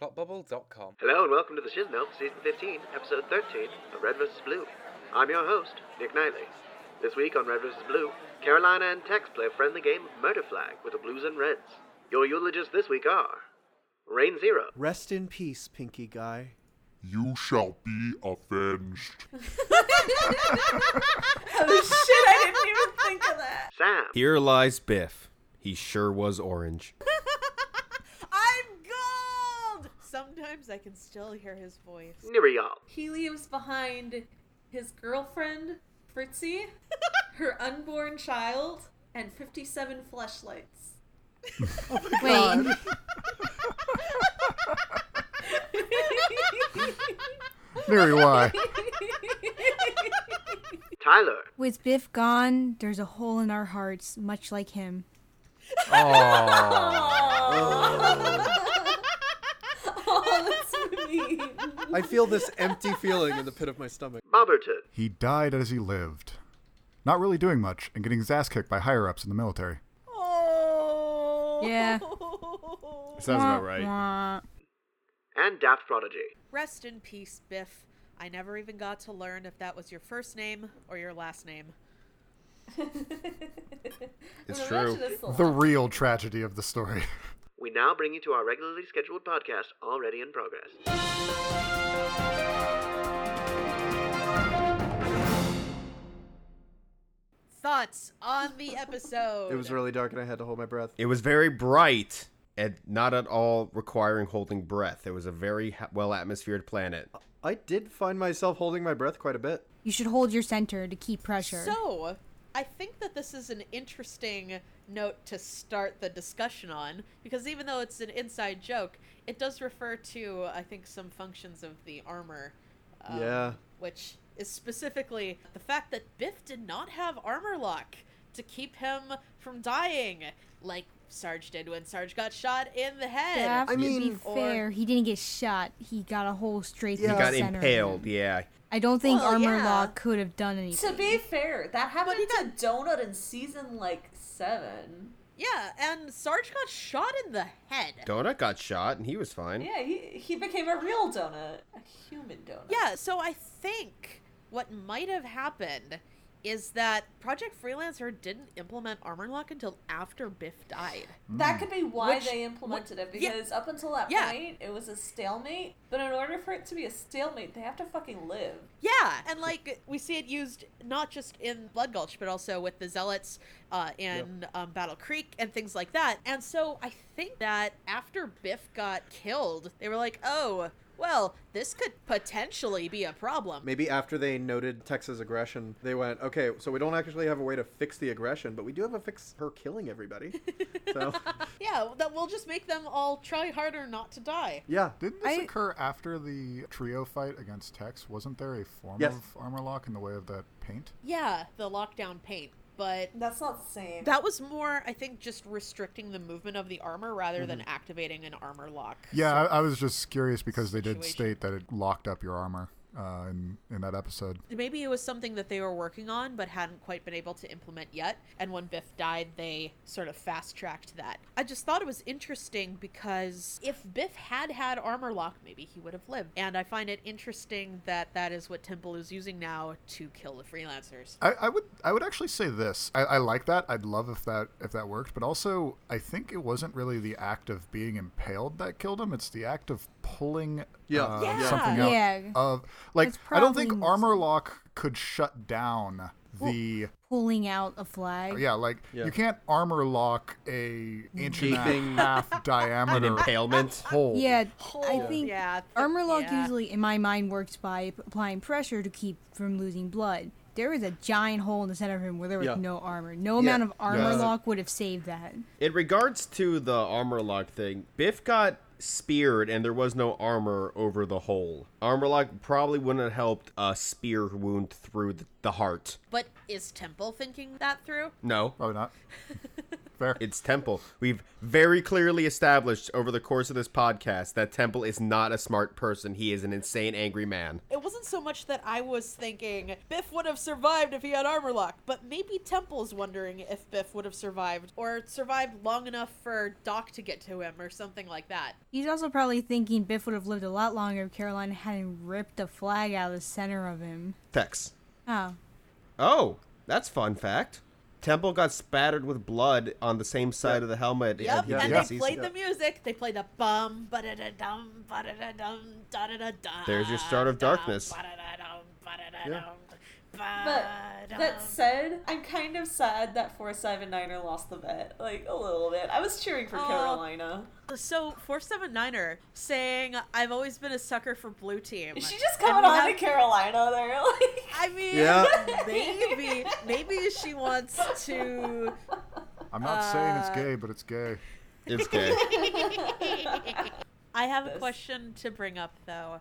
plotbubble.com. Hello and welcome to the Shiz Milk, Season 15, Episode 13 of Red vs. Blue. I'm your host, Nick Knightley. This week on Red vs. Blue, Carolina and Tex play a friendly game of Murder Flag with the Blues and Reds. Your eulogists this week are Rain Zero, Rest in peace, Pinky Guy. You shall be avenged. Oh shit, I didn't even think of that. Sam, Here lies Biff. He sure was orange. I'm gold! Sometimes I can still hear his voice. Niriall, He leaves behind his girlfriend, Fritzy, her unborn child, and 57 fleshlights. Oh Wait, Very why. Tyler, with Biff gone, there's a hole in our hearts, much like him. Oh, that's mean. I feel this empty feeling in the pit of my stomach. Bobberton, He died as he lived. Not really doing much and getting his ass kicked by higher ups in the military. Oh! Yeah. Sounds about right. And Daft Prodigy. Rest in peace, Biff. I never even got to learn if that was your first name or your last name. It's true. the The real tragedy of the story. We now bring you to our regularly scheduled podcast, already in progress. Thoughts on the episode? It was really dark and I had to hold my breath. It was very bright and not at all requiring holding breath. It was a very ha- well atmosphered planet. I did find myself holding my breath quite a bit. You should hold your center to keep pressure. So, I think that this is an interesting note to start the discussion on because even though it's an inside joke, it does refer to, I think, some functions of the armor. um, Yeah. Which is specifically the fact that Biff did not have armor lock to keep him from dying, like Sarge did when Sarge got shot in the head. Yeah, I to be mean- fair, he didn't get shot. He got a hole straight He through got the center. of impaled, him. yeah. I don't think Well, Armor yeah. Lock could have done anything. To be fair, that happened he to Donut in season like seven. Yeah, and Sarge got shot in the head. Donut got shot and he was fine. Yeah, he he became a real donut, a human donut. Yeah, so I think what might have happened is that Project Freelancer didn't implement armor lock until after Biff died. That could be why Which- they implemented it yeah. because up until that Yeah. point it was a stalemate. But in order for it to be a stalemate, they have to fucking live. Yeah, and like we see it used not just in Blood Gulch, but also with the Zealots uh, in um, Battle Creek and things like that. And so I think that after Biff got killed, they were like, oh, well, this could potentially be a problem. Maybe after they noted Tex's aggression, they went, okay, so we don't actually have a way to fix the aggression, but we do have a fix her killing everybody. so, Yeah, that will just make them all try harder not to die. yeah. Didn't this I- occur after the trio fight against Tex? Wasn't there a form Yes. of armor lock in the way of that paint? Yeah, the lockdown paint. But That's not the same. that was more, I think, just restricting the movement of the armor rather than mm-hmm. activating an armor lock. Yeah, I, I was just curious because they did state that it locked up your armor uh, in in that episode. maybe it was something that they were working on but hadn't quite been able to implement yet and when biff died they sort of fast tracked that i just thought it was interesting because if biff had had armor lock maybe he would have lived and i find it interesting that that is what temple is using now to kill the freelancers I, I would I would actually say this. I, I like that. I'd love if that if that worked, but also I think it wasn't really the act of being impaled that killed him. It's the act of pulling Yeah. uh, Yeah. something out Yeah. of like I don't think armor lock could shut down the Pulling out a flag. yeah like Yeah. you can't armor lock a inch and a half diameter impalement. hole. Yeah, I Oh, think yeah, armor lock yeah. usually, in my mind, works by applying pressure to keep from losing blood. There was a giant hole in the center of him where there was Yeah. no armor. No amount of armor Yeah. lock would have saved that. In regards to the armor lock thing, Biff got speared and there was no armor over the hole. Armor lock probably wouldn't have helped a spear wound through the, the heart. but is temple thinking that through No. Probably not. Fair. It's Temple. We've very clearly established over the course of this podcast that Temple is not a smart person. He is an insane, angry man. It wasn't so much that I was thinking Biff would have survived if he had armor lock, but maybe Temple's wondering if Biff would have survived or survived long enough for Doc to get to him or something like that. He's also probably thinking Biff would have lived a lot longer if Carolina hadn't ripped the flag out of the center of him. Tex. Oh. Oh, that's fun fact. Temple got spattered with blood on the same side of the helmet. Yep, he and didn't they see- played the music. They played the bum, ba da da dum, ba da da dum, da da da dum. There's your start of darkness. But that said, I'm kind of sad that 479er lost the bet. Like, a little bit. I was cheering for Aw. Carolina. So 479er saying I've always been a sucker for blue team. Is she just And coming we on have- to Carolina there? Like, I mean, Yeah. maybe maybe she wants to. I'm not saying it's Uh, gay, but it's gay. It's gay. I have a question to bring up though.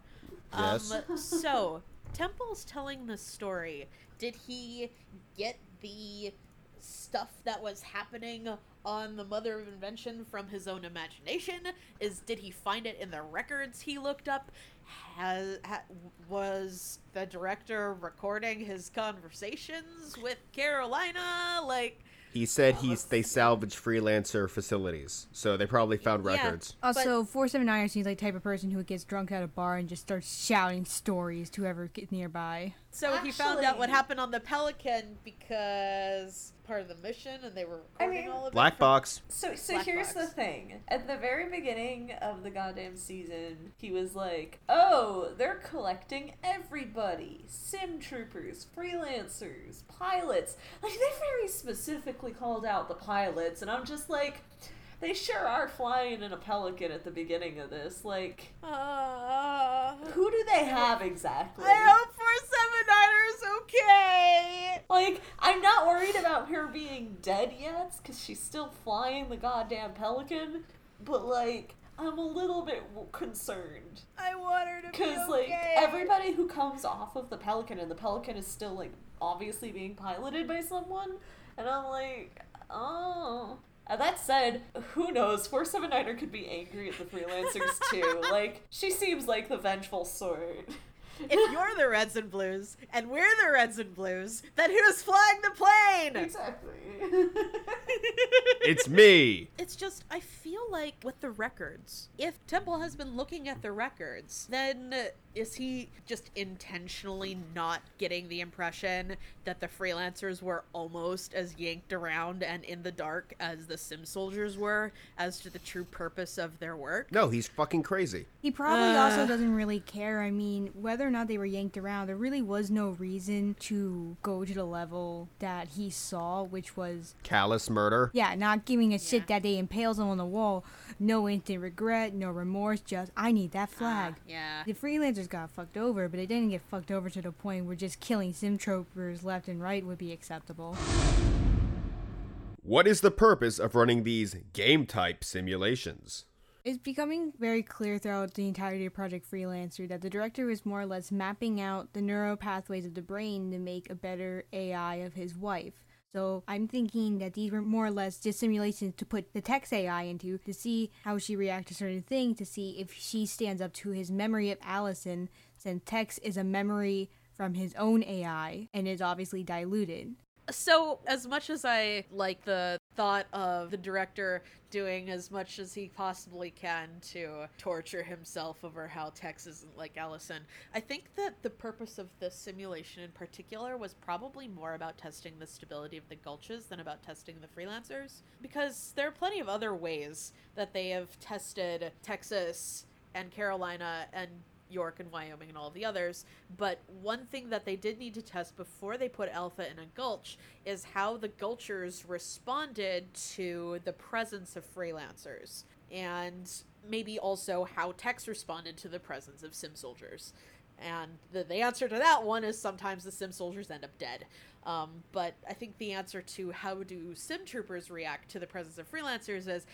Yes. Um, so Temple's telling the story. Did he get the stuff that was happening on the Mother of Invention from his own imagination? Is did he find it in the records he looked up? Has ha, was the director recording his conversations with Carolina? Like, He said he's they salvage freelancer facilities, so they probably found Yeah. records. Also, 479er seems like the type of person who gets drunk at a bar and just starts shouting stories to whoever gets nearby. so he found out what Actually- happened on the Pelican because part of the mission, and they were I recording mean- all of it. Black from- box. So, so Black here's the thing. At the very beginning of the goddamn season, he was like, "Oh, they're collecting everybody: sim troopers, freelancers, pilots." Like they very specifically called out the pilots, and I'm just like, they sure are flying in a pelican at the beginning of this. Like, Uh, who do they have exactly? I hope 479er's okay. Like, I'm not worried about her being dead yet, because she's still flying the goddamn pelican. But like, I'm a little bit concerned I want her to be because okay. like everybody who comes off of the pelican and the pelican is still like obviously being piloted by someone, and I'm like, oh. Uh, that said, who knows? 479er could be angry at the freelancers too. like, she seems like the vengeful sort. If you're the Reds and Blues and we're the Reds and Blues, then who's flying the plane? exactly. It's me. It's just, I feel like with the records, if Temple has been looking at the records, then uh, is he just intentionally not getting the impression that the freelancers were almost as yanked around and in the dark as the Sim soldiers were as to the true purpose of their work? No, he's fucking crazy. He probably Uh. also doesn't really care. I mean, whether or not they were yanked around, there really was no reason to go to the level that he saw, which was, Callous murder. yeah, not giving a shit that they impaled him on the wall. No instant regret, no remorse, just, I need that flag. Ah, yeah. The freelancers got fucked over, but it didn't get fucked over to the point where just killing sim troopers left and right would be acceptable. What is the purpose of running these game type simulations? It's becoming very clear throughout the entirety of Project Freelancer that the director is more or less mapping out the neural pathways of the brain to make a better AI of his wife. So I'm thinking that these were more or less just simulations to put the Tex AI into to see how she reacts to certain things, to see if she stands up to his memory of Allison, since Tex is a memory from his own AI and is obviously diluted. So, as much as I like the thought of the director doing as much as he possibly can to torture himself over how Tex isn't like Allison, I think that the purpose of this simulation in particular was probably more about testing the stability of the gulches than about testing the freelancers. Because there are plenty of other ways that they have tested Texas and Carolina and York and Wyoming and all the others. But one thing that they did need to test before they put Alpha in a gulch is how the gulchers responded to the presence of freelancers. And maybe also how Tex responded to the presence of sim soldiers. And the, the answer to that one is sometimes the sim soldiers end up dead. Um, but I think the answer to how do sim troopers react to the presence of freelancers is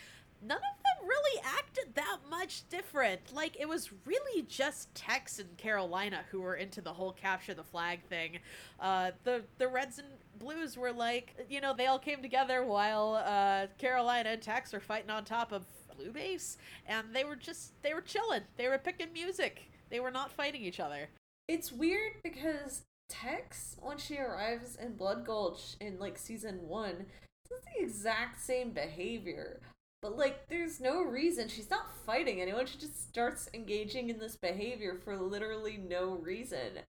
none of them really acted that much different. Like it was really just Tex and Carolina who were into the whole capture the flag thing. Uh, the the Reds and Blues were like, you know, they all came together while uh, Carolina and Tex were fighting on top of Blue Base, and they were just they were chilling. They were picking music. They were not fighting each other. It's weird because Tex, when she arrives in Blood Gulch in like season one, does the exact same behavior. But like, there's no reason. She's not fighting anyone. She just starts engaging in this behavior for literally no reason.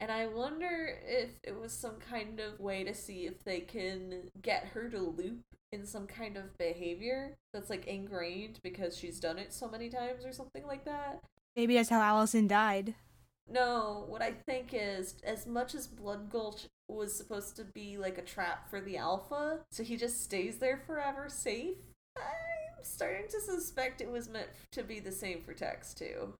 And I wonder if it was some kind of way to see if they can get her to loop in some kind of behavior that's like ingrained because she's done it so many times or something like that. Maybe that's how Allison died. No, what I think is as much as Blood Gulch was supposed to be like a trap for the Alpha, so he just stays there forever safe. I'm starting to suspect it was meant to be the same for Tex too.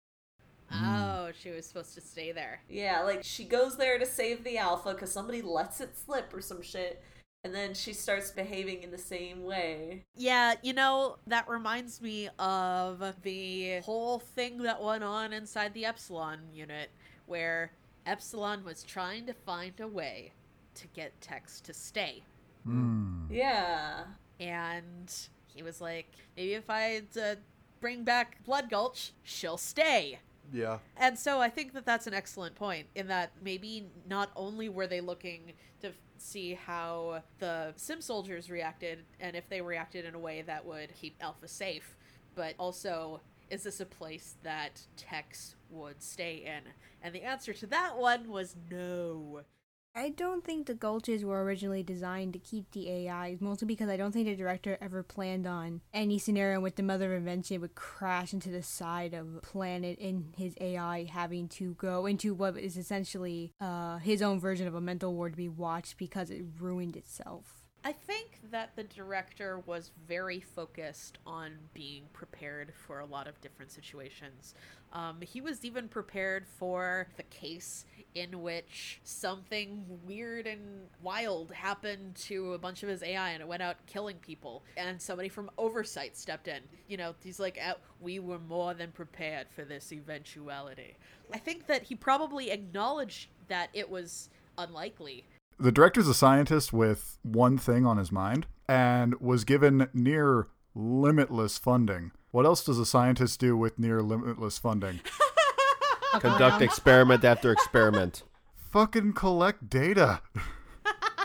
Oh, she was supposed to stay there. Yeah, like she goes there to save the Alpha because somebody lets it slip or some shit, and then she starts behaving in the same way. Yeah, you know, that reminds me of the whole thing that went on inside the Epsilon unit, where Epsilon was trying to find a way to get Tex to stay. Hmm. Yeah. And he was like, maybe if I uh, bring back Blood Gulch, she'll stay. Yeah. And so I think that that's an excellent point in that maybe not only were they looking to see how the sim soldiers reacted and if they reacted in a way that would keep Alpha safe, but also is this a place that Tex would stay in? And the answer to that one was no. I don't think the gulches were originally designed to keep the AIs, mostly because I don't think the director ever planned on any scenario in which the Mother of Invention would crash into the side of a planet and his AI having to go into what is essentially uh, his own version of a mental ward to be watched because it ruined itself. I think that the director was very focused on being prepared for a lot of different situations. Um, he was even prepared for the case in which something weird and wild happened to a bunch of his AI and it went out killing people. And somebody from Oversight stepped in. You know, he's like, "Uh, we were more than prepared for this eventuality. I think that he probably acknowledged that it was unlikely The director's a scientist with one thing on his mind and was given near limitless funding. What else does a scientist do with near limitless funding? Conduct experiment after experiment. Fucking collect data.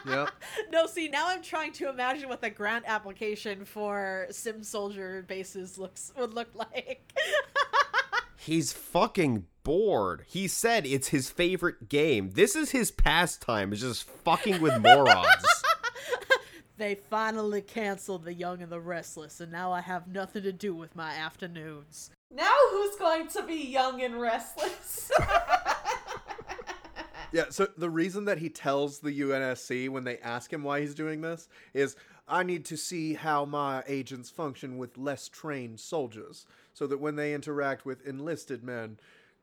Yep. No, see, now I'm trying to imagine what the grant application for Sim Soldier bases looks would look like. He's fucking bored. He said it's his favorite game. This is his pastime, is just fucking with morons. they finally canceled The Young and the Restless, and now I have nothing to do with my afternoons. Now who's going to be young and restless? Yeah, so the reason that he tells the UNSC when they ask him why he's doing this is I need to see how my agents function with less trained soldiers so that when they interact with enlisted men,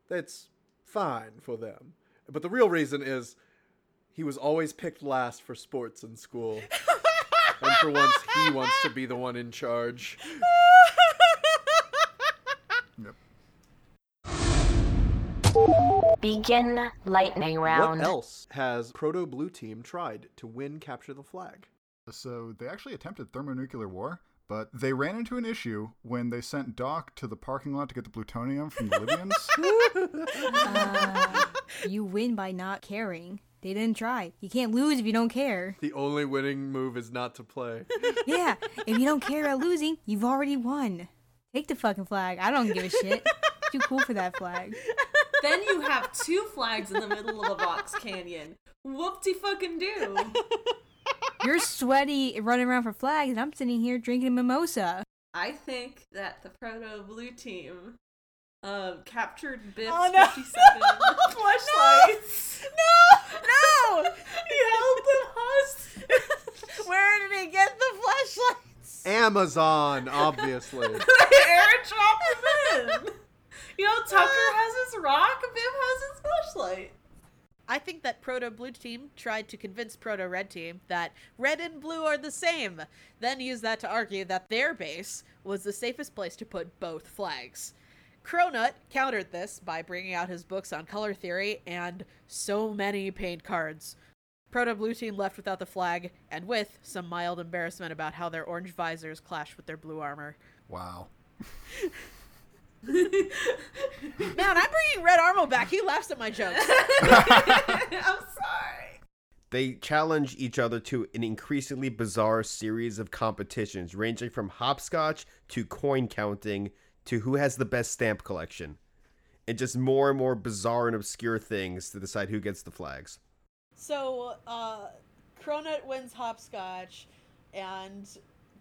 that's fine for them. But the real reason is he was always picked last for sports in school. and for once, he wants to be the one in charge. Yep. Begin lightning round. What else has Proto Blue Team tried to win Capture the Flag? So they actually attempted thermonuclear war, but they ran into an issue when they sent Doc to the parking lot to get the plutonium from the Libyans. Uh, you win by not caring. They didn't try. You can't lose if you don't care. The only winning move is not to play. Yeah, if you don't care about losing, you've already won. Take the fucking flag. I don't give a shit. Too cool for that flag. then you have two flags in the middle of a box canyon. Whoop-de fucking do. You're sweaty running around for flags, and I'm sitting here drinking mimosa. I think that the proto blue team um captured Biff's Oh, no. 57 flashlights. No! No! He held them hostage. Where did he get the flashlights? Amazon, obviously. Airdrop them in. You know, Tucker has his rock, Biff has his flashlight. I think that Proto Blue Team tried to convince Proto Red Team that red and blue are the same, then used that to argue that their base was the safest place to put both flags. Cronut countered this by bringing out his books on color theory and so many paint cards. Proto Blue Team left without the flag and with some mild embarrassment about how their orange visors clash with their blue armor. Wow. Man, I'm bringing Red Armo back. He laughs at my jokes. I'm sorry. They challenge each other to an increasingly bizarre series of competitions, ranging from hopscotch to coin counting to who has the best stamp collection. And just more and more bizarre and obscure things to decide who gets the flags. So, uh, Cronut wins hopscotch, and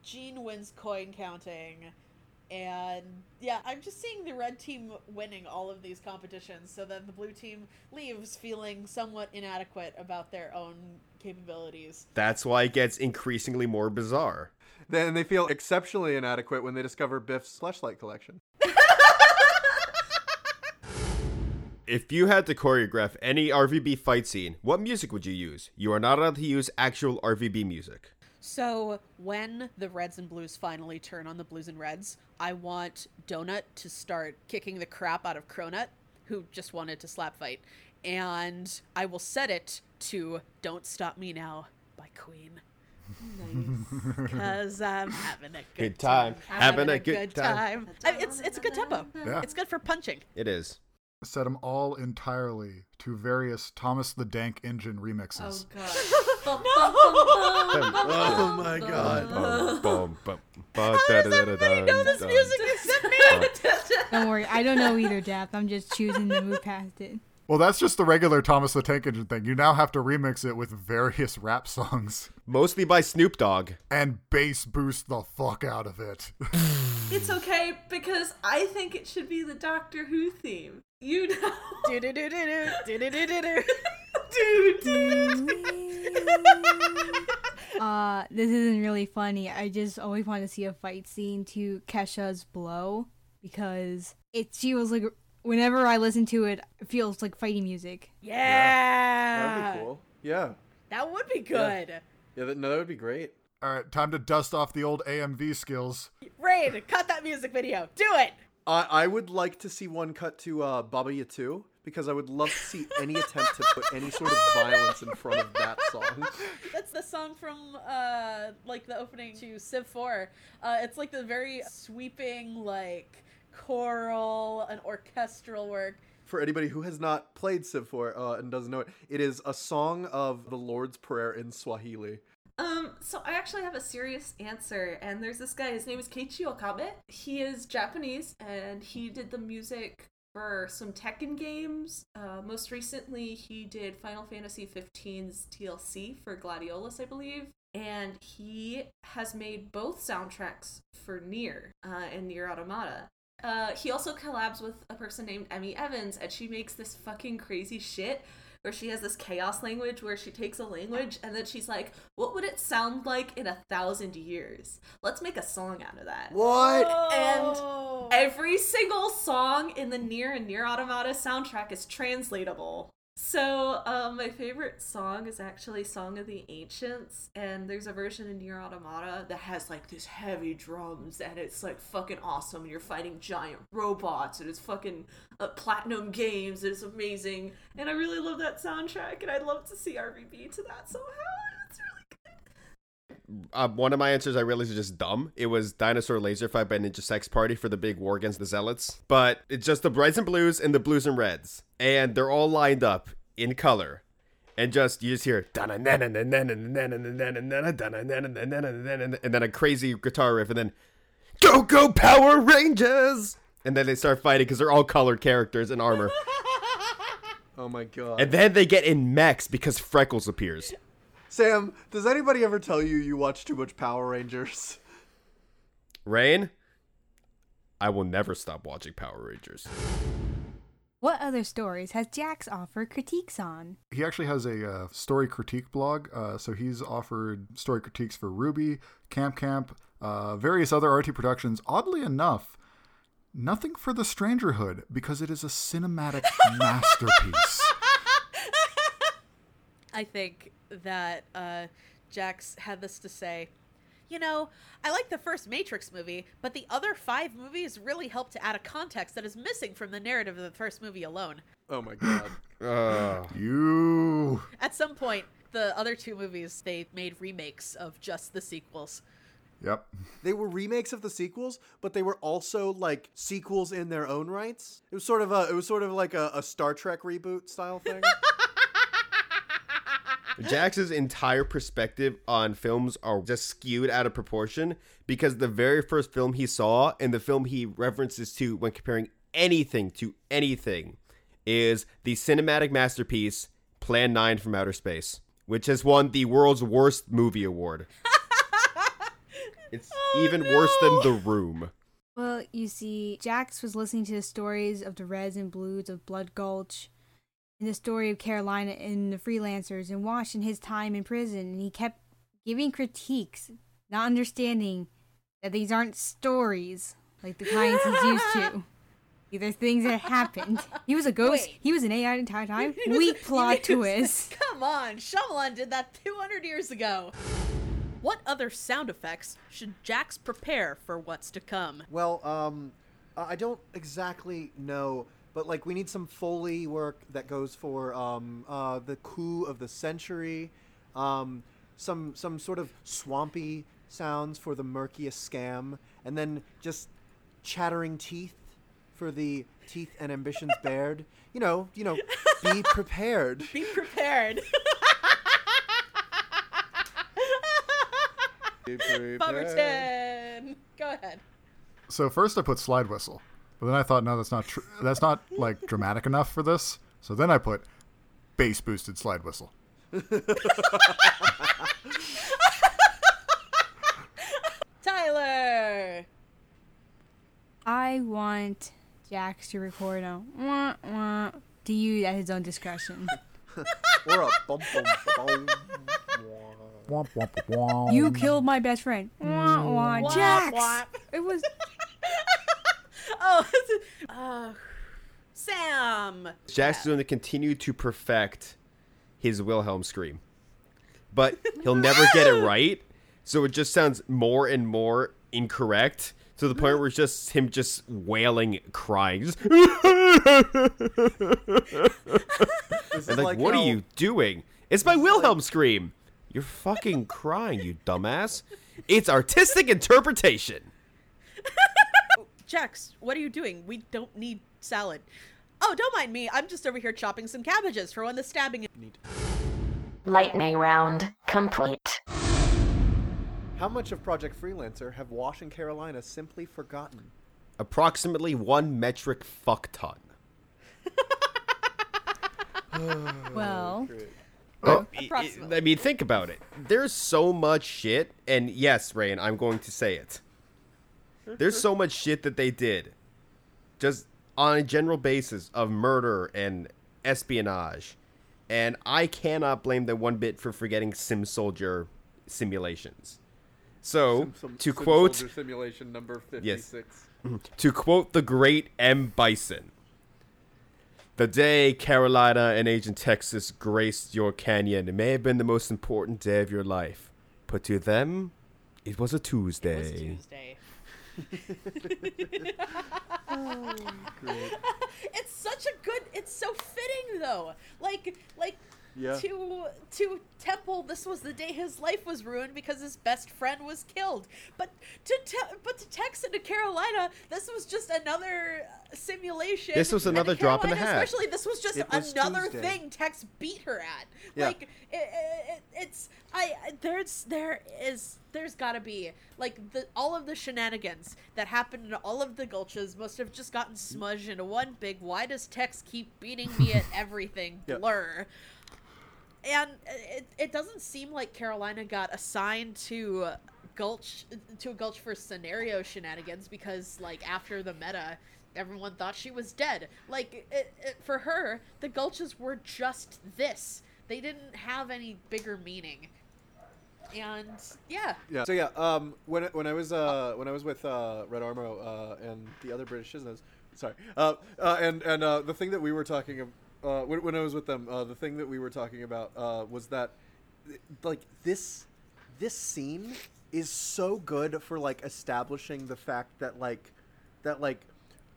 Jean wins coin counting. And yeah, I'm just seeing the red team winning all of these competitions, so then the blue team leaves feeling somewhat inadequate about their own capabilities. That's why it gets increasingly more bizarre. Then they feel exceptionally inadequate when they discover Biff's flashlight collection. If you had to choreograph any RVB fight scene, what music would you use? You are not allowed to use actual RVB music. So when the reds and blues finally turn on the blues and reds, I want Donut to start kicking the crap out of Cronut, who just wanted to slap fight. And I will set it to Don't Stop Me Now by Queen. Nice. Because I'm having a good, Good time. Having a good time. I- it's, it's a good tempo. Yeah. It's good for punching. It is. Set them all entirely to various Thomas the Dank Engine remixes. Oh god. Oh my god. Bum, bum, bum, How does everybody know this music except me? Don't worry, I don't know either, Daft. I'm just choosing to move past it. Well, that's just the regular Thomas the Tank Engine thing. You now have to remix it with various rap songs Mostly by Snoop Dogg. and bass boost the fuck out of it. It's okay because I think it should be the Doctor Who theme. You know. Do-do-do-do-do, do-do-do-do-do. Uh, this isn't really funny. I just always want to see a fight scene to Kesha's Blow because it feels like whenever I listen to it, it feels like fighting music. Yeah. That'd be cool. Yeah. That would be good. Yeah, that, no, that would be great. All right, time to dust off the old AMV skills. Rain, cut that music video. Do it. I I would like to see one cut to uh, Baba Yetu because I would love to see any attempt to put any sort of violence in front of that song. That's the song from uh like the opening to Civ 4. Uh it's like the very sweeping like choral and orchestral work. For anybody who has not played Civ 4 uh, and doesn't know it, it is a song of the Lord's Prayer in Swahili. Um, so I actually have a serious answer, and there's this guy. His name is Keiichi Okabe. He is Japanese, and he did the music for some Tekken games. Uh, most recently, he did Final Fantasy 15's DLC for Gladiolus, I believe. And he has made both soundtracks for Nier uh, and Nier Automata. Uh, he also collabs with a person named Emi Evans, and she makes this fucking crazy shit where she has this chaos language where she takes a language and then she's like, what would it sound like in a thousand years? Let's make a song out of that. What? Oh. Every single song in the Nier and Nier Automata soundtrack is translatable. So, um, my favorite song is actually Song of the Ancients, and there's a version in Nier Automata that has like this heavy drums, and it's like fucking awesome. And you're fighting giant robots, and it's fucking uh, platinum games. It's amazing, and I really love that soundtrack, and I'd love to see RVB to that somehow. Uh, one of my answers I realized is just dumb. It was Dinosaur Laser Fight by Ninja Sex Party for the big war against the Zealots. But it's just the reds and blues and the blues and reds. And they're all lined up in color. And just, you just hear, and then a crazy guitar riff, and then, go, go, Power Rangers! And then they start fighting because they're all colored characters in armor. Oh my god. And then they get in mechs because Freckles appears. Sam, does anybody ever tell you you watch too much Power Rangers? Rain, I will never stop watching Power Rangers. What other stories has Jax offered critiques on? He actually has a uh, story critique blog, uh, so he's offered story critiques for Ruby, Camp Camp, uh, various other RT productions. Oddly enough, nothing for The Strangerhood because it is a cinematic masterpiece. I think that uh, Jax had this to say. You know, I like the first Matrix movie, but the other five movies really help to add a context that is missing from the narrative of the first movie alone. Oh my god. Uh, You. At some point, the other two movies, they made remakes of just the sequels. Yep. They were remakes of the sequels, but they were also like sequels in their own rights. It was sort of a it was sort of like a, a Star Trek reboot style thing. Jax's entire perspective on films are just skewed out of proportion because the very first film he saw and the film he references to when comparing anything to anything is the cinematic masterpiece Plan 9 from Outer Space, which has won the world's worst movie award. it's oh, even worse than The Room. Well, you see, Jax was listening to the stories of the Reds and Blues of Blood Gulch and the story of Carolina and the freelancers and watching his time in prison, and he kept giving critiques, not understanding that these aren't stories like the kinds he's used to. These are things that happened. He was a ghost. Wait. He was an AI the entire time. He Weak plot he was- twist. Come on, Shyamalan did that 200 years ago. What other sound effects should Jax prepare for what's to come? well, um, I don't exactly know, but like we need some foley work that goes for um, uh, the coup of the century, um, some some sort of swampy sounds for the murkiest scam, and then just chattering teeth for the teeth and ambitions bared. You know, you know, be prepared. Be prepared. Be prepared. Bobberton. Go ahead. So first I put slide whistle, but then I thought no, that's not tr- that's not like dramatic enough for this. So then I put bass boosted slide whistle. Tyler. I want Jax to record a wah wah to use at his own discretion. Or a bum bum bum. Womp, womp, womp. You killed my best friend. Wah wah. Wah, Jax. wah. It was Oh, uh, Sam. Jax is going to continue to perfect his Wilhelm scream, but he'll never get it right. So it just sounds more and more incorrect to the point where it's just him just wailing, crying. Just and like, what how- are you doing? It's my Wilhelm scream. You're fucking crying, you dumbass. It's artistic interpretation. Jax, what are you doing? We don't need salad. Oh, don't mind me. I'm just over here chopping some cabbages for when the stabbing. Lightning round complete. How much of Project Freelancer have Wash and Carolina simply forgotten? Approximately one metric fuck ton. well. Oh, oh i- i- I mean, think about it. There's so much shit, and yes, Rain, I'm going to say it. There's so much shit that they did, just on a general basis of murder and espionage, and I cannot blame them one bit for forgetting Sim Soldier simulations. So, to quote simulation number Yes. to quote the great M. Bison, the day Carolina and Agent Texas graced your canyon it may have been the most important day of your life, but to them, it was a Tuesday. It was Tuesday. Oh, it's such a good. It's so fitting though. Like like Yeah. to to Temple, this was the day his life was ruined because his best friend was killed. But to te- but to Tex and to Carolina, this was just another uh, simulation. This was And to another drop in the hat. Especially, this was just It was another Tuesday. thing Tex beat her at. Yeah. Like it, it, it's I I- there's there is there's gotta be like the all of the shenanigans that happened in all of the gulches must have just gotten smudged into one big why does Tex keep beating me at everything Yeah. And it, it doesn't seem like Carolina got assigned to Gulch to a Gulch for scenario shenanigans because like after the meta everyone thought she was dead. Like it, it, for her, the Gulches were just this. They didn't have any bigger meaning. And yeah, Yeah. So yeah, um, when when I was uh when I was with uh Red Armo uh and the other British citizens, sorry, uh, uh and and uh the thing that we were talking of uh when, when I was with them, uh the thing that we were talking about uh was that like this this scene is so good for like establishing the fact that like that like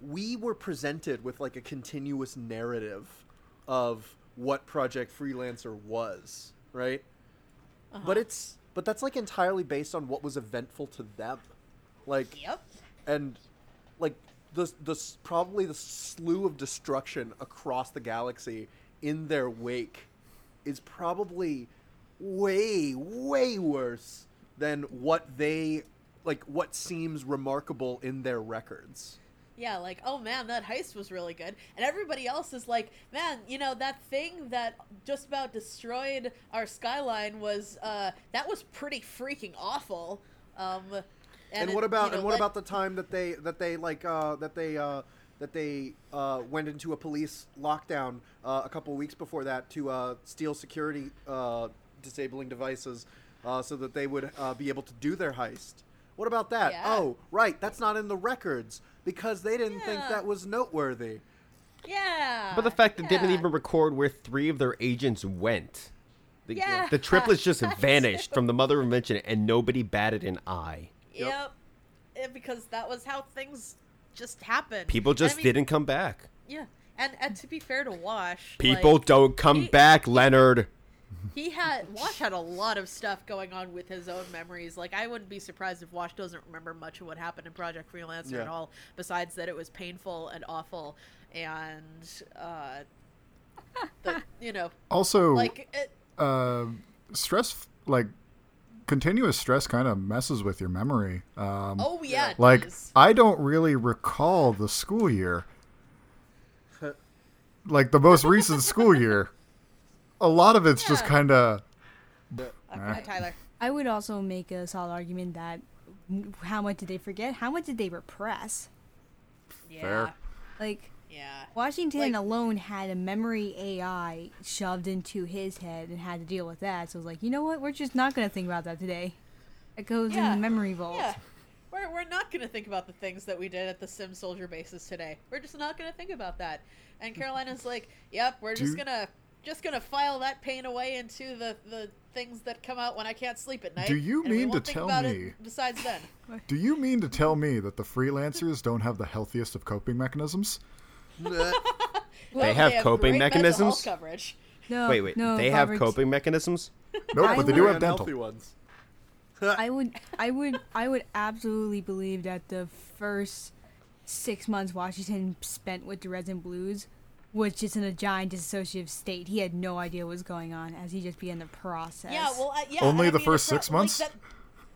we were presented with like a continuous narrative of what Project Freelancer was right? Uh-huh. But it's but that's like entirely based on what was eventful to them, like Yep. and like the the probably the slew of destruction across the galaxy in their wake is probably way way worse than what they like what seems remarkable in their records. Yeah, like, oh man, that heist was really good. And everybody else is like, man, you know, that thing that just about destroyed our skyline was, uh, that was pretty freaking awful. Um, And, it, what about you know, and what led- about the time that they that they like uh, that they uh, that they uh, went into a police lockdown uh, a couple weeks before that to uh, steal security uh, disabling devices uh, so that they would uh, be able to do their heist. What about that? Yeah. Oh, right, that's not in the records because they didn't think that was noteworthy. Yeah. But the fact that they didn't even record where three of their agents went. The, Yeah. the triplets just vanished from the mother invention and nobody batted an eye. Yep. Eh, Because that was how things just happened. People just I mean, didn't come back. Yeah. And, and to be fair to Wash, People like, don't come he- back, Leonard. he had Wash had a lot of stuff going on with his own memories. Like I wouldn't be surprised if Wash doesn't remember much of what happened in Project Freelancer at all, besides that it was painful and awful, and uh, the, you know, Also, like it, uh, stress, like continuous stress, kind of messes with your memory. Um, oh yeah, it like does. I don't really recall the school year. like the most recent school year. A lot of it's just kind of Okay, Tyler. I would also make a solid argument that how much did they forget? How much did they repress? Yeah, Fair. Like yeah. Washington Like- alone had a memory AI shoved into his head and had to deal with that. So it was like, you know what? We're just not gonna think about that today. It goes Yeah. in the memory vault. Yeah. We're, we're not going to think about the things that we did at the Sim Soldier bases today. We're just not going to think about that. And Carolina's like, yep, we're just going to just going to file that pain away into the, the things that come out when I can't sleep at night. Do you mean to tell me- besides then. Do you mean to tell me that the freelancers don't have the healthiest of coping mechanisms? Well, They have coping great mental mechanisms? coverage. No, wait, wait. no, they have coping mechanisms? Nope, but they do have dental. ones. I would, I would, I would absolutely believe that the first six months Washington spent with the Reds and Blues was just in a giant dissociative state. He had no idea what was going on as he just began the process. Yeah, well, uh, yeah. Only and I the mean, first it's six not- like, months? that,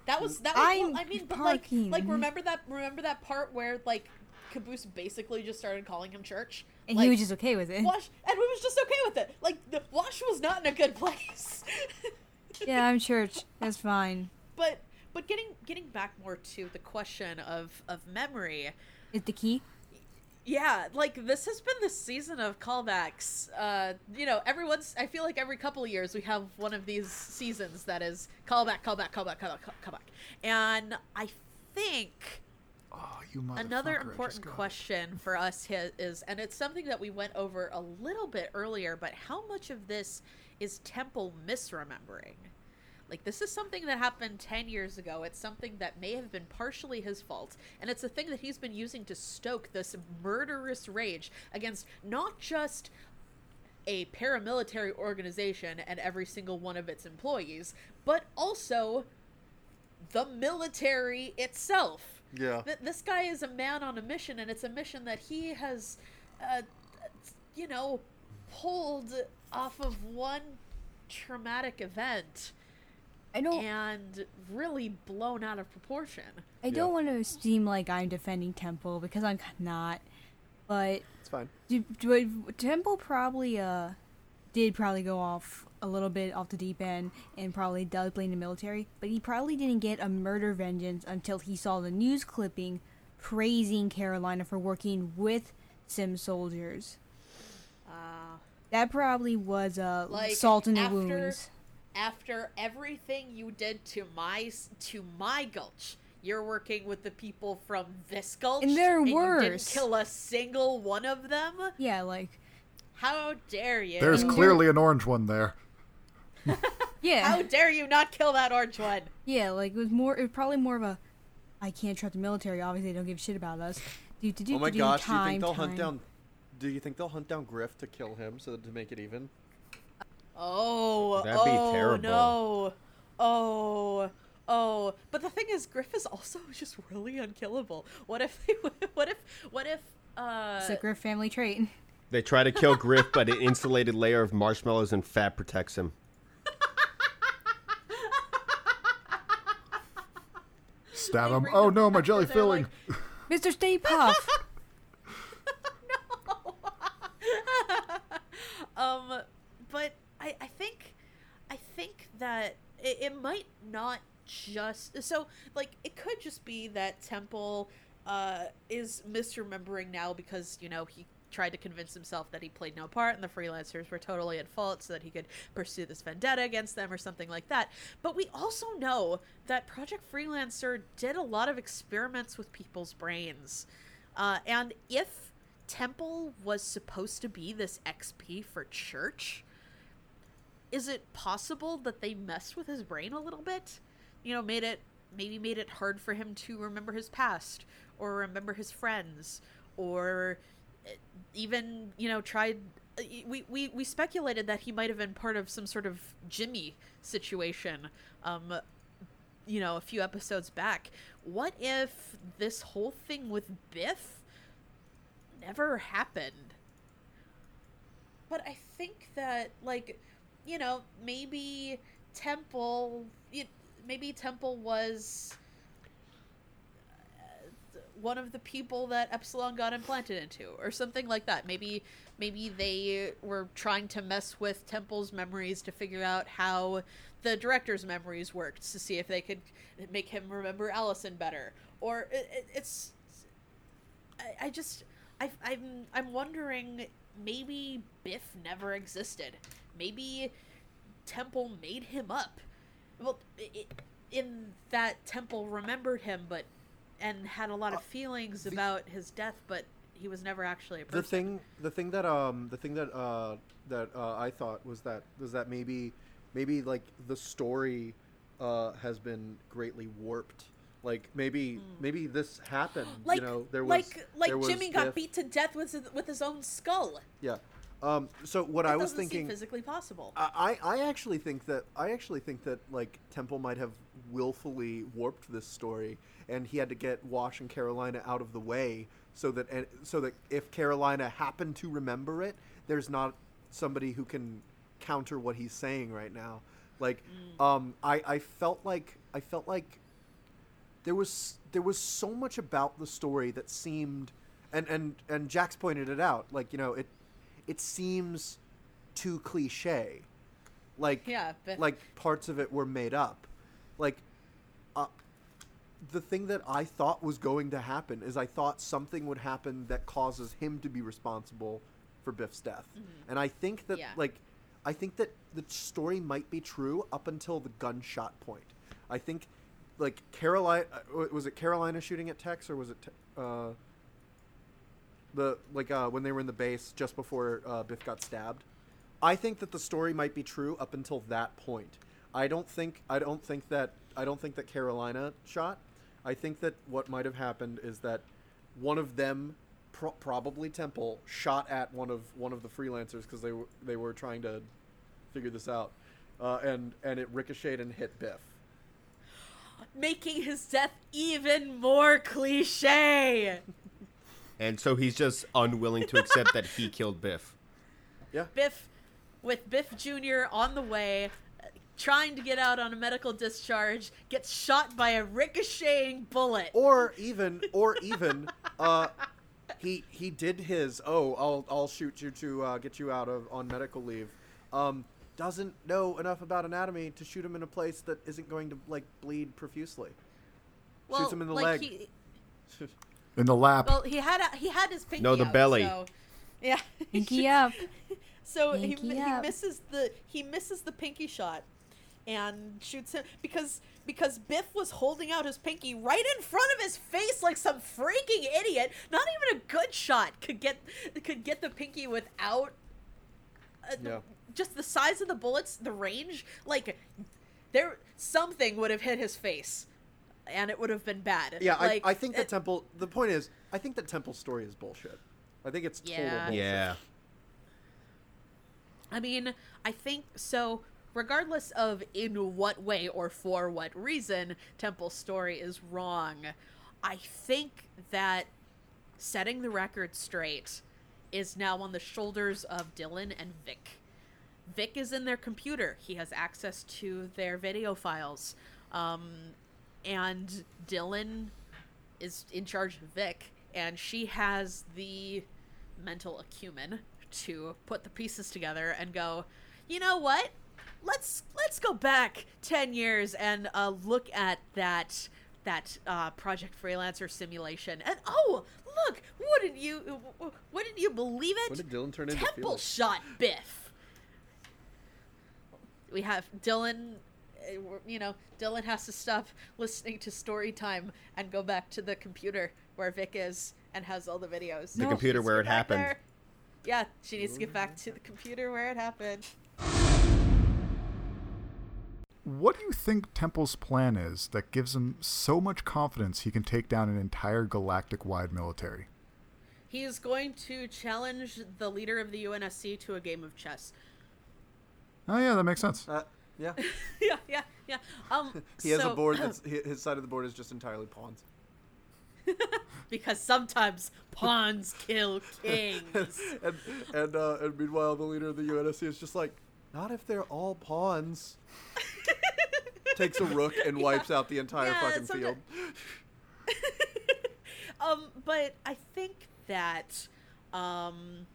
that was that. Was, well, I'm I mean, but like, parking. like remember that? Remember that part where like Caboose basically just started calling him Church, and like, he was just okay with it. Wash, and we was just okay with it. Like the Wash was not in a good place. Yeah, I'm church. That's fine. but but getting getting back more to the question of of memory. Is the key? Yeah, like this has been the season of callbacks. Uh, you know, everyone's. I feel like every couple of years we have one of these seasons that is callback, callback, callback, callback, callback. And I think Oh, you another motherfucker, I just important it. question for us is, and it's something that we went over a little bit earlier, but how much of this is Temple misremembering? Like, this is something that happened 10 years ago. It's something that may have been partially his fault. And it's a thing that he's been using to stoke this murderous rage against not just a paramilitary organization and every single one of its employees, but also the military itself. Yeah. Th- this guy is a man on a mission, and it's a mission that he has, uh, you know, pulled off of one traumatic event I don't. and really blown out of proportion. I don't want to seem like I'm defending Temple because I'm not. But It's fine. do, do, Temple probably uh did probably go off a little bit off the deep end and probably does blame the military. But he probably didn't get a murder vengeance until he saw the news clipping praising Carolina for working with Sim soldiers. Uh, That probably was a Like, salt in the after- wounds. after everything you did to my to my gulch, you're working with the people from this gulch, And they're You didn't worse. kill a single one of them. Yeah, like How dare you? There's clearly an orange one there. yeah. How dare you not kill that orange one? Yeah, like it was more. It was probably more of a. I can't trust the military. Obviously, they don't give a shit about us. Do, do, do, Oh my do, gosh, do you think they'll time. hunt down? Do you think they'll hunt down Griff to kill him so to make it even? Oh, That'd be oh, terrible. no. Oh, oh. But the thing is, Griff is also just really unkillable. What if they, what if, what if, uh, It's a Griff family trait. They try to kill Griff, but an insulated layer of marshmallows and fat protects him. Stab him. Oh no, my jelly filling. like, Mr. Stay Puff. um, but I, I think, I think that it, it might not just so like it could just be that Temple uh is misremembering now because you know he tried to convince himself that he played no part and the freelancers were totally at fault so that he could pursue this vendetta against them or something like that. But we also know that Project Freelancer did a lot of experiments with people's brains. Uh, and if Temple was supposed to be this XP for church, is it possible that they messed with his brain a little bit? You know, made it maybe made it hard for him to remember his past or remember his friends or even, you know, tried uh, we, we, we speculated that he might have been part of some sort of Jimmy situation um you know, a few episodes back. What if this whole thing with Biff never happened? But I think that, like, you know, maybe Temple, it, maybe Temple was one of the people that Epsilon got implanted into, or something like that. Maybe, maybe they were trying to mess with Temple's memories to figure out how the director's memories worked to see if they could make him remember Allison better. Or it, it, it's, I, I just, I, I'm, I'm wondering maybe Biff never existed. Maybe Temple made him up. Well, i i in that Temple remembered him, but and had a lot of feelings the- about his death, but he was never actually a person. the thing the thing that um the thing that uh that uh, I thought was that was that maybe maybe like the story uh has been greatly warped like maybe maybe this happened like, you know there was like, like was Jimmy got Biff- beat to death with his, with his own skull. yeah um so what That I was thinking physically possible. I I actually think that I actually think that like Temple might have willfully warped this story, and he had to get Wash and Carolina out of the way so that and so that if Carolina happened to remember it, there's not somebody who can counter what he's saying right now. Like, um, I I felt like I felt like there was there was so much about the story that seemed and and and Jax pointed it out like you know it it seems too cliche. Like Yeah, but- like parts of it were made up. Like uh, the thing that I thought was going to happen is I thought something would happen that causes him to be responsible for Biff's death and I think that Mm-hmm. Yeah. like I think that the story might be true up until the gunshot point I think like Carolina was it Carolina shooting at Tex or was it Te- uh the like uh when they were in the base just before uh, Biff got stabbed I think that the story might be true up until that point I don't think I don't think that I don't think that Carolina shot I think that what might have happened is that one of them pro- probably Temple shot at one of one of the freelancers because they were they were trying to figure this out uh, and and it ricocheted and hit Biff Making his death even more cliche. And so he's just unwilling to accept that he killed Biff. yeah Biff, with Biff Jr. on the way, trying to get out on a medical discharge, gets shot by a ricocheting bullet. or even or even uh he he did his oh i'll i'll shoot you to uh, get you out of on medical leave um doesn't know enough about anatomy to shoot him in a place that isn't going to like bleed profusely well, shoots him in the like leg He, In the lap. well, he had a, he had his pinky. No, the out, belly. so- yeah. Pinky up. So he, Pinky he up. misses the he misses the pinky shot and shoots him because because Biff was holding out his pinky right in front of his face like some freaking idiot. Not even a good shot could get could get the pinky without uh, the- Yeah. just the size of the bullets, the range. Like there something would have hit his face, and it would have been bad. yeah like, I, I think that it- temple the point is i think that temple's story is bullshit i think it's total Yeah. bullshit. Yeah. I mean, I think so. Regardless of in what way or for what reason Temple's story is wrong, I think that setting the record straight is now on the shoulders of Dylan and Vic. Vic is in their computer. He has access to their video files. Um, and Dylan is in charge of Vic, and she has the mental acumen to put the pieces together and go, you know what? Let's let's go back ten years and uh, look at that that uh, Project Freelancer simulation. And oh, look! Wouldn't you wouldn't you believe it? What did Dylan turn into? Temple shot Biff. We have Dylan. uh, You know, Dylan has to stop listening to story time and go back to the computer where Vic is and has all the videos. The She computer where it happened. there. Yeah, she needs to get back to the computer where it happened. What do you think Temple's plan is that gives him so much confidence he can take down an entire galactic wide military? He is going to challenge the leader of the UNSC to a game of chess. Oh, yeah, that makes sense. Uh, yeah. yeah, yeah, yeah. Um, He has so- a board that's his side of the board is just entirely pawns. because sometimes pawns kill kings. and and uh, and meanwhile, the leader of the UNSC is just like, not if they're all pawns. Takes a rook and wipes out the entire Yeah, fucking someti- field. um, but I think that, um,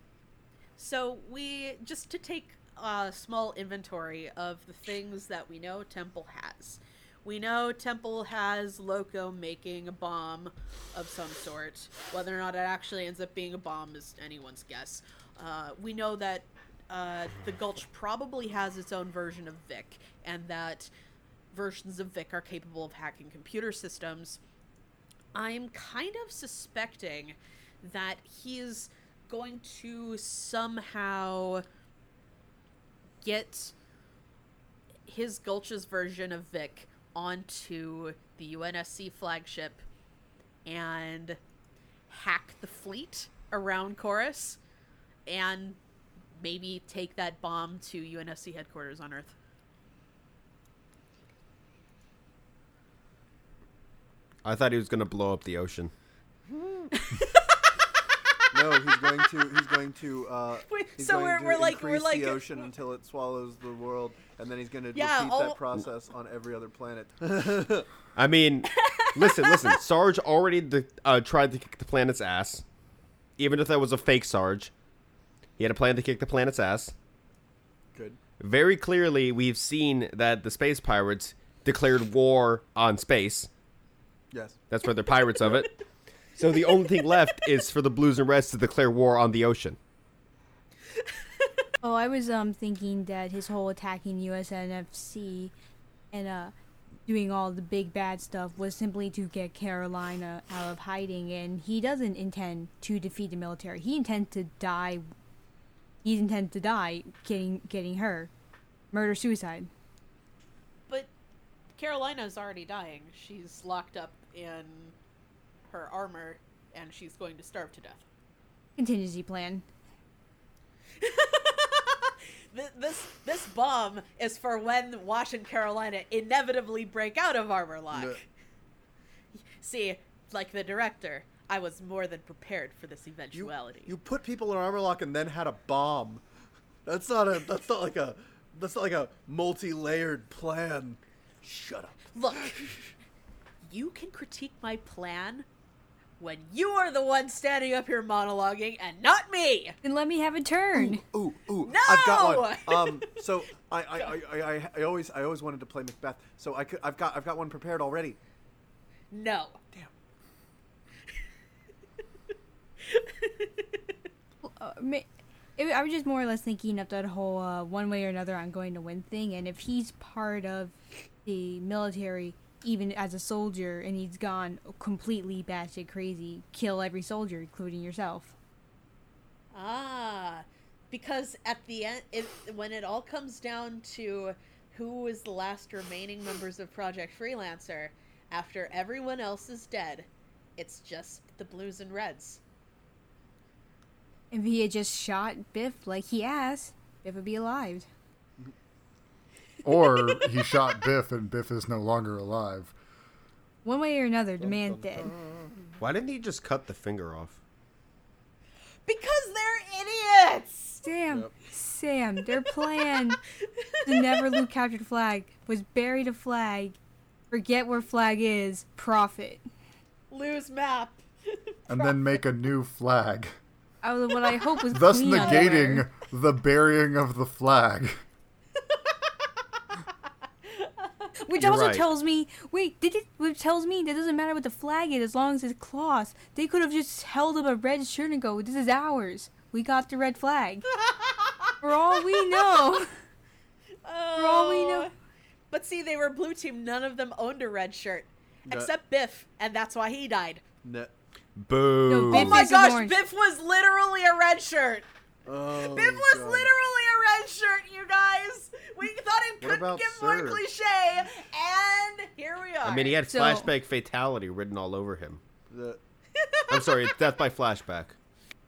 so we just to take a small inventory of the things that we know Temple has. We know Temple has Loco making a bomb of some sort. Whether or not it actually ends up being a bomb is anyone's guess. Uh, we know that uh, the Gulch probably has its own version of Vic, and that versions of Vic are capable of hacking computer systems. I'm kind of suspecting that he's going to somehow get his Gulch's version of Vic onto the UNSC flagship and hack the fleet around Chorus and maybe take that bomb to UNSC headquarters on Earth. I thought he was gonna blow up the ocean. No, he's going to he's going to uh, Wait, he's so going we're- to we're like- we're increase like- the ocean until it swallows the world, and then he's going to Yeah, repeat all- that process on every other planet. I mean, listen, listen. Sarge already the, uh, tried to kick the planet's ass, even if that was a fake Sarge. He had a plan to kick the planet's ass. Good. Very clearly, we've seen that the space pirates declared war on space. Yes. That's why they're pirates of it. So the only thing left is for the Blues and Reds to declare war on the ocean. Oh, I was um thinking that his whole attacking USNFC and uh doing all the big bad stuff was simply to get Carolina out of hiding and he doesn't intend to defeat the military. He intends to die he intends to die getting getting her. Murder suicide. But Carolina's already dying. She's locked up in her armor and she's going to starve to death. Contingency plan. This this bomb is for when Wash and Carolina inevitably break out of armor lock. No. See, like the director, I was more than prepared for this eventuality. you put people in armor lock and then had a bomb. That's not a that's not like a that's not like a multi-layered plan. Shut up. Look, you can critique my plan when you are the one standing up here monologuing and not me. Then let me have a turn. Ooh, ooh, I've got one. No! Um, so I, I, I, I, I, I always, I always wanted to play Macbeth. So I could, I've got, I've got one prepared already. No. Damn. uh, ma- it, I was just more or less thinking of that whole uh, one way or another I'm going to win thing, and if he's part of the military, even as a soldier, and he's gone completely batshit crazy, kill every soldier, including yourself. Ah, because at the end, it, when it all comes down to who is the last remaining members of Project Freelancer, after everyone else is dead, it's just the Blues and Reds. If he had just shot Biff like he asked, Biff would be alive. Or he shot Biff and Biff is no longer alive. One way or another, the man's dead. Why didn't he just cut the finger off? Because they're idiots. Sam, Sam, their plan to never loot captured flag was bury the flag, forget where flag is, profit. Lose map. And then make a new flag. I was, what I hope was Thus clean negating underwear. the burying of the flag. Which You're also right. tells me, wait, did it? Which tells me that doesn't matter what the flag is as long as it's cloth. They could have just held up a red shirt and go, "This is ours. We got the red flag." For all we know, For all we know- oh. But see, they were blue team. None of them owned a red shirt, No. except Biff, and that's why he died. No. Boo. No, Oh my gosh, orange. Biff was literally a red shirt. Oh, Biff was God. literally a red shirt, you guys. We thought it couldn't about get more cliche, and here we are. I mean, he had So- flashback fatality written all over him. The- I'm sorry, it's death by flashback.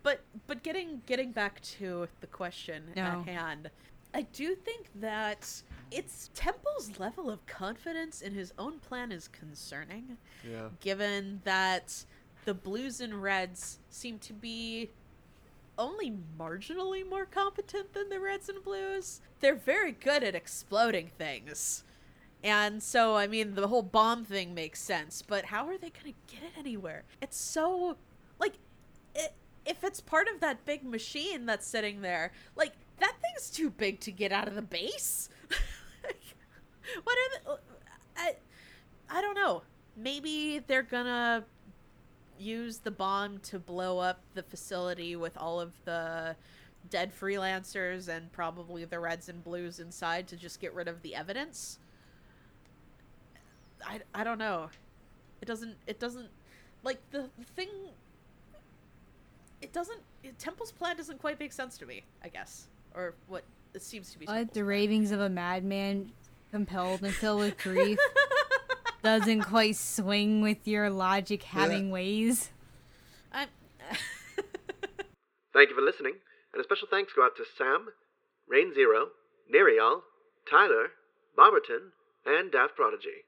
But but getting getting back to the question No. at hand, I do think that it's Temple's level of confidence in his own plan is concerning, yeah. given that the Blues and Reds seem to be only marginally more competent than the Reds and Blues. They're very good at exploding things. And so, I mean, the whole bomb thing makes sense, but how are they going to get it anywhere? It's so. Like, it, if it's part of that big machine that's sitting there, like, that thing's too big to get out of the base. what are the. Uh, I, I don't know. Maybe they're gonna use the bomb to blow up the facility with all of the dead freelancers and probably the reds and blues inside to just get rid of the evidence. I, I don't know. It doesn't it doesn't like the, the thing it doesn't it, Temple's plan doesn't quite make sense to me, I guess. Or what it seems to be the plan. ravings of a madman, compelled and filled with grief, doesn't quite swing with your logic having ways. I'm Thank you for listening, and a special thanks go out to Sam, Rain Zero, Niriall, Tyler, Bobberton, and Daft Prodigy.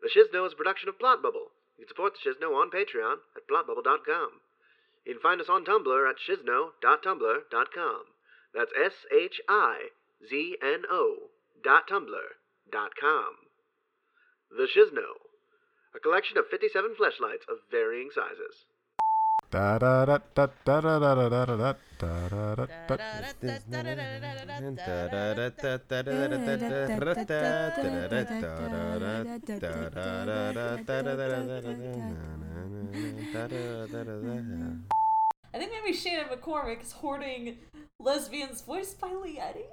The Shizno is a production of Plot Bubble. You can support the Shizno on Patreon at plotbubble.com. You can find us on Tumblr at shizno.tumblr.com. That's S H I Z N O dot tumblr dot com. The Shizno, a collection of 57 fleshlights of varying sizes. Da da da da da da da da da da da da da. I think maybe Shannon McCormick is hoarding Lesbian's voice by Lee Eddy.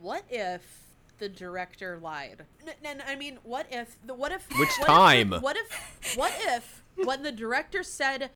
What if the director lied? And I mean, what if the what if Which what if- time? what if what if when the director said